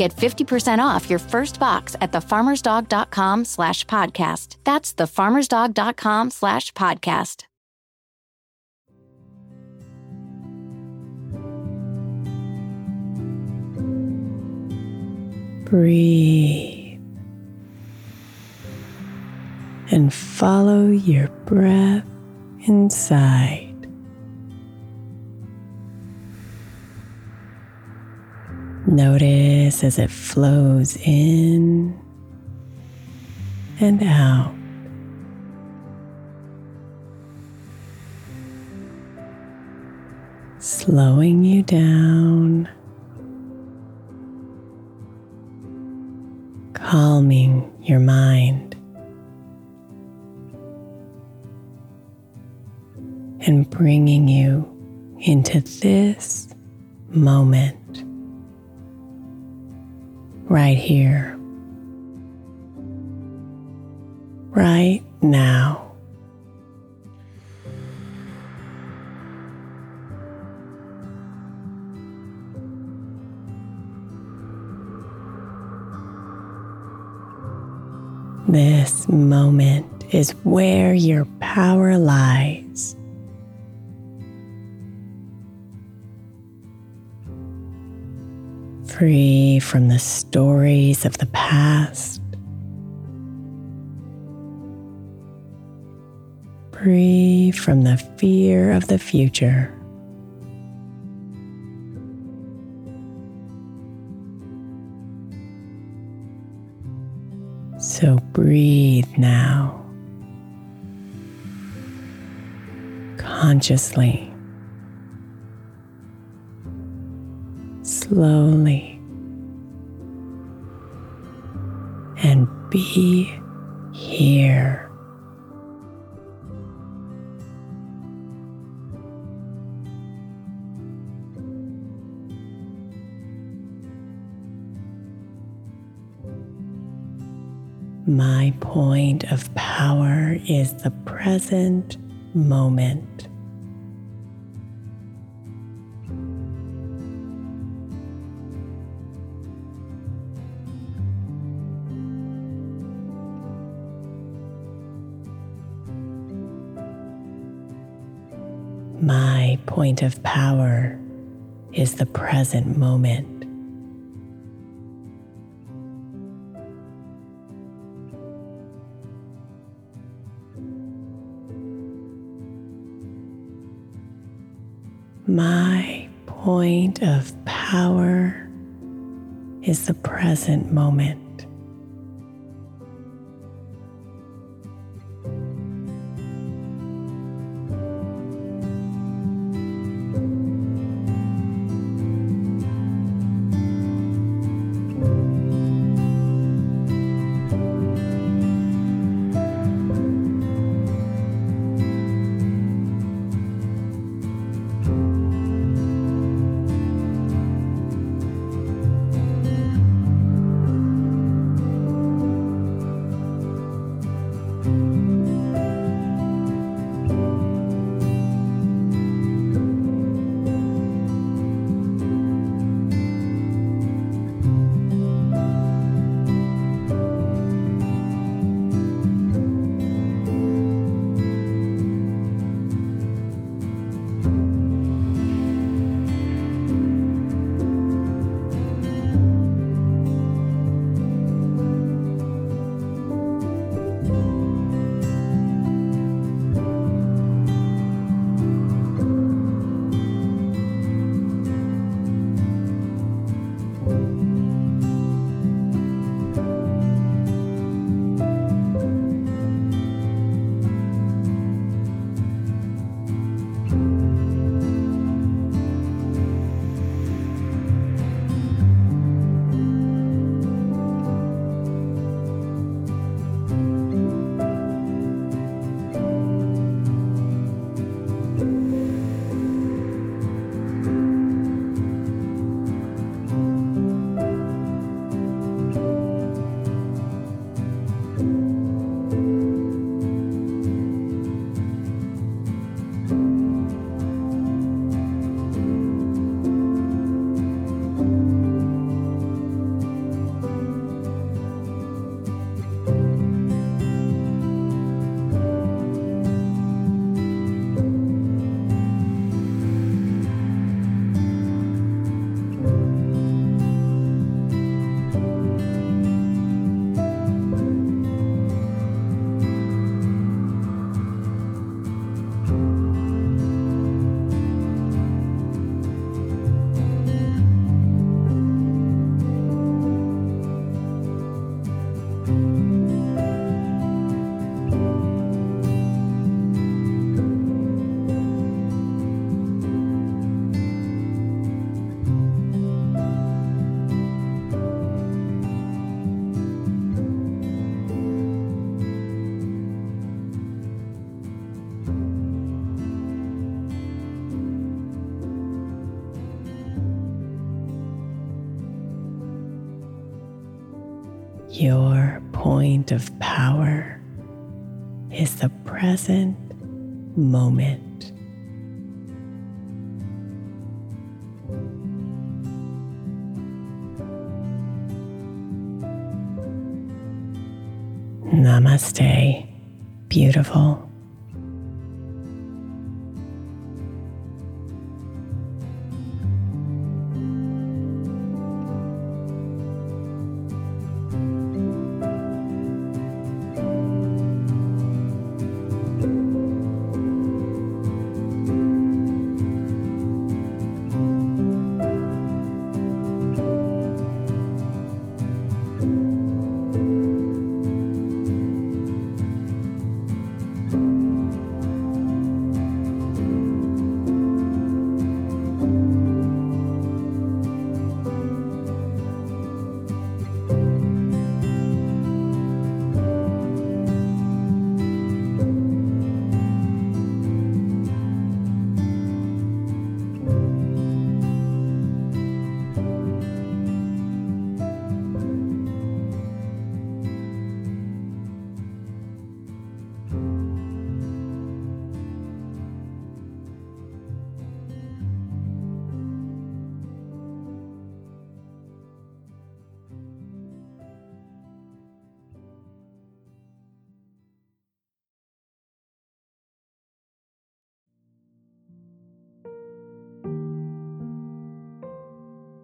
Get 50% off your first box at thefarmersdog.com slash podcast. That's thefarmersdog.com slash podcast. Breathe and follow your breath inside. Notice as it flows in and out. Slowing you down, calming your mind, and bringing you into this moment right here, right now. This moment is where your power lies. Free from the stories of the past. Free from the fear of the future. So breathe now. Consciously, slowly, and be here. My point of power is the present moment. My point of power is the present moment. My point of power is the present moment. Your point of power is the present moment. Namaste, beautiful.